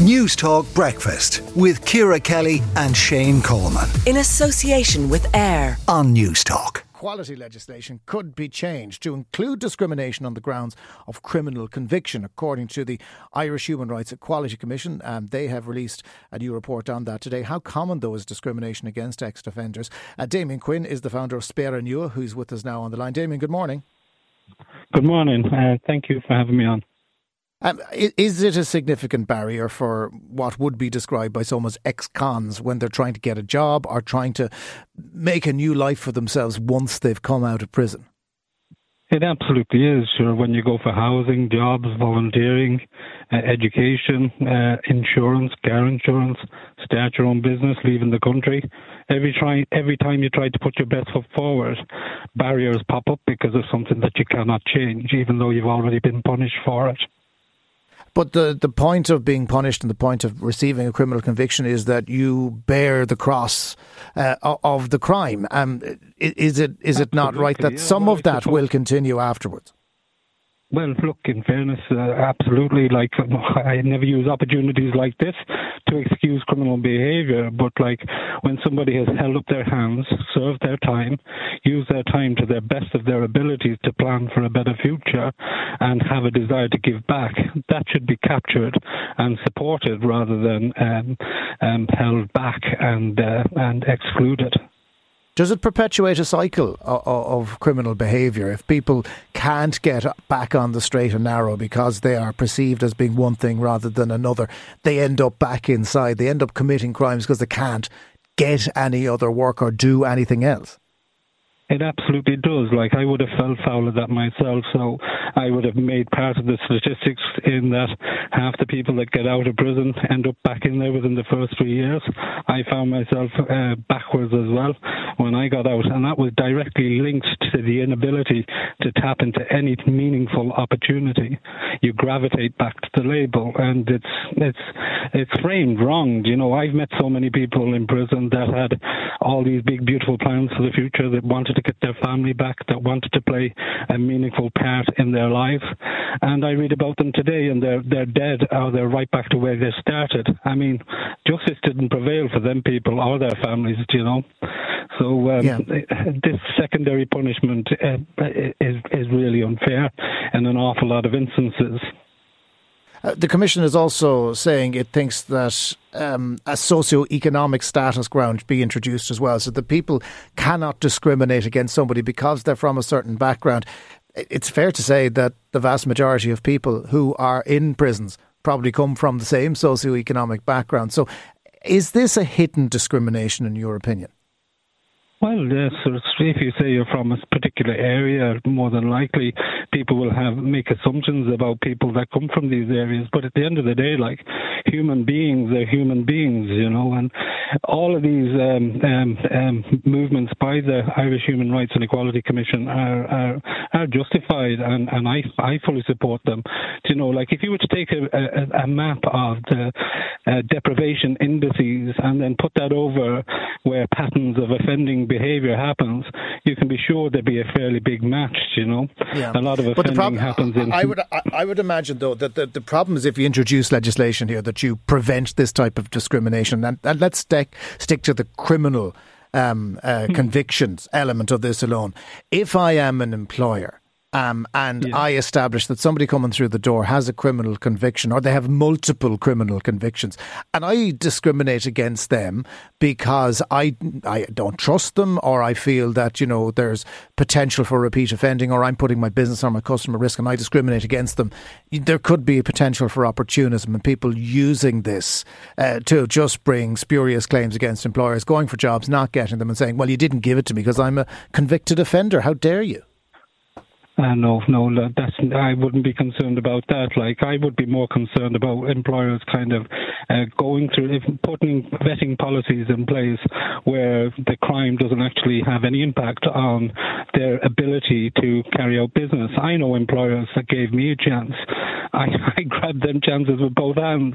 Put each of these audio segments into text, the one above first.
News Talk Breakfast with Ciara Kelly and Shane Coleman. In association with AIR on News Talk equality legislation could be changed to include discrimination on the grounds of criminal conviction, according to the Irish Human Rights Equality Commission. Um, they have released a new report on that today. How common, though, is discrimination against ex offenders? Uh, Damien Quinn is the founder of Spéire Nua, who's with us now on the line. Damien, good morning. Good morning. Uh, thank you for having me on. Um, is it a significant barrier for what would be described by some as ex-cons when they're trying to get a job or trying to make a new life for themselves once they've come out of prison? It absolutely is. Sure, when you go for housing, jobs, volunteering, uh, education, uh, insurance, car insurance, start your own business, leaving the country, every try, every time you try to put your best foot forward, barriers pop up because of something that you cannot change, even though you've already been punished for it. But the, the point of being punished and the point of receiving a criminal conviction is that you bear the cross uh, of the crime. Um, is it is it not right that yeah, some well, of that will continue afterwards? Well, look, in fairness, uh, absolutely. Like, I never use opportunities like this to excuse criminal behavior, but like when somebody has held up their hands, served their time, used their time to the best of their abilities to plan for a better future, and have a desire to give back, that should be captured and supported rather than um, um, held back and uh, and excluded. Does it perpetuate a cycle of, of criminal behaviour if people can't get back on the straight and narrow because they are perceived as being one thing rather than another? They end up back inside. They end up committing crimes because they can't get any other work or do anything else. It absolutely does. Like I would have felt foul of that myself, so I would have made part of the statistics in that half the people that get out of prison end up back in there within the first three years. I found myself uh, backwards as well when I got out, and that was directly linked to the inability to tap into any meaningful opportunity. You gravitate back to the label, and it's it's it's framed wrong. You know, I've met so many people in prison that had all these big, beautiful plans for the future that wanted to get their family back, that wanted to play a meaningful part in their life. And I read about them today, and they're they're dead, or they're right back to where they started. I mean, justice didn't prevail for them people or their families, you know. So um, yeah. this secondary punishment uh, is is really unfair in an awful lot of instances. Uh, the Commission is also saying it thinks that um, a socio-economic status ground be introduced as well, so that people cannot discriminate against somebody because they're from a certain background. It's fair to say that the vast majority of people who are in prisons probably come from the same socio-economic background. So, is this a hidden discrimination, in your opinion? Well, yes, if you say you're from a particular area, more than likely people will have make assumptions about people that come from these areas. But at the end of the day, like human beings they're human beings, you know, and all of these um, um, um, movements by the Irish Human Rights and Equality Commission are are, are justified, and, and I I fully support them. You know, like if you were to take a, a, a map of the uh, deprivation indices and then put that over where patterns of offending behaviour happens, you can be sure there'd be a fairly big match. You know, yeah. a lot of offending prob- happens in. I would I, I would imagine though that the, the problem is if you introduce legislation here that you prevent this type of discrimination, and, and let's stick stick to the criminal. Um, uh, hmm. convictions element of this alone. If I am an employer um, and yeah. I establish that somebody coming through the door has a criminal conviction or they have multiple criminal convictions, and I discriminate against them because I I don't trust them or I feel that you know there's potential for repeat offending or I'm putting my business or my customer risk and I discriminate against them. There could be a potential for opportunism and people using this uh, to just bring spurious claims against employers, going for jobs, not getting them, and saying, "Well, you didn't give it to me because I'm a convicted offender. How dare you?" Uh, no, no, that's I wouldn't be concerned about that. Like I would be more concerned about employers kind of uh, going through putting vetting policies in place where the crime doesn't actually have any impact on their ability to carry out business. I know employers that gave me a chance. I, I grabbed them chances with both hands.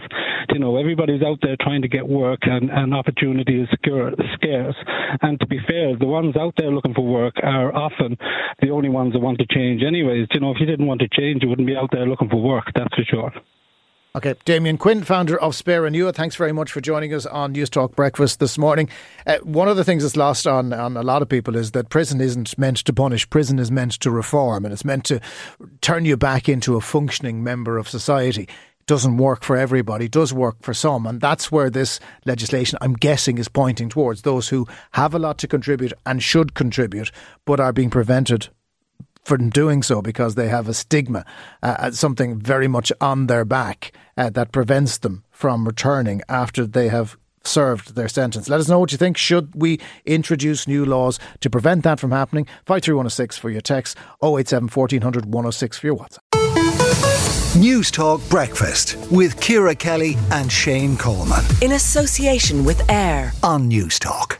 You know, everybody's out there trying to get work, and, and opportunity is scarce. And to be fair, the ones out there looking for work are often the only ones that want to change anyways. You know, if you didn't want to change, you wouldn't be out there looking for work, that's for sure. Okay, Damien Quinn, founder of Spéire Nua, thanks very much for joining us on News Talk Breakfast this morning. Uh, one of the things that's lost on, on a lot of people is that prison isn't meant to punish, prison is meant to reform, and it's meant to turn you back into a functioning member of society It doesn't work for everybody, it does work for some. And that's where this legislation, I'm guessing, is pointing towards those who have a lot to contribute and should contribute, but are being prevented from doing so because they have a stigma, uh, something very much on their back uh, that prevents them from returning after they have served their sentence. Let us know what you think. Should we introduce new laws to prevent that from happening? 53106 for your text, 087 1400 106 for your WhatsApp. News Talk Breakfast with Ciara Kelly and Shane Coleman. In association with AIR on News Talk.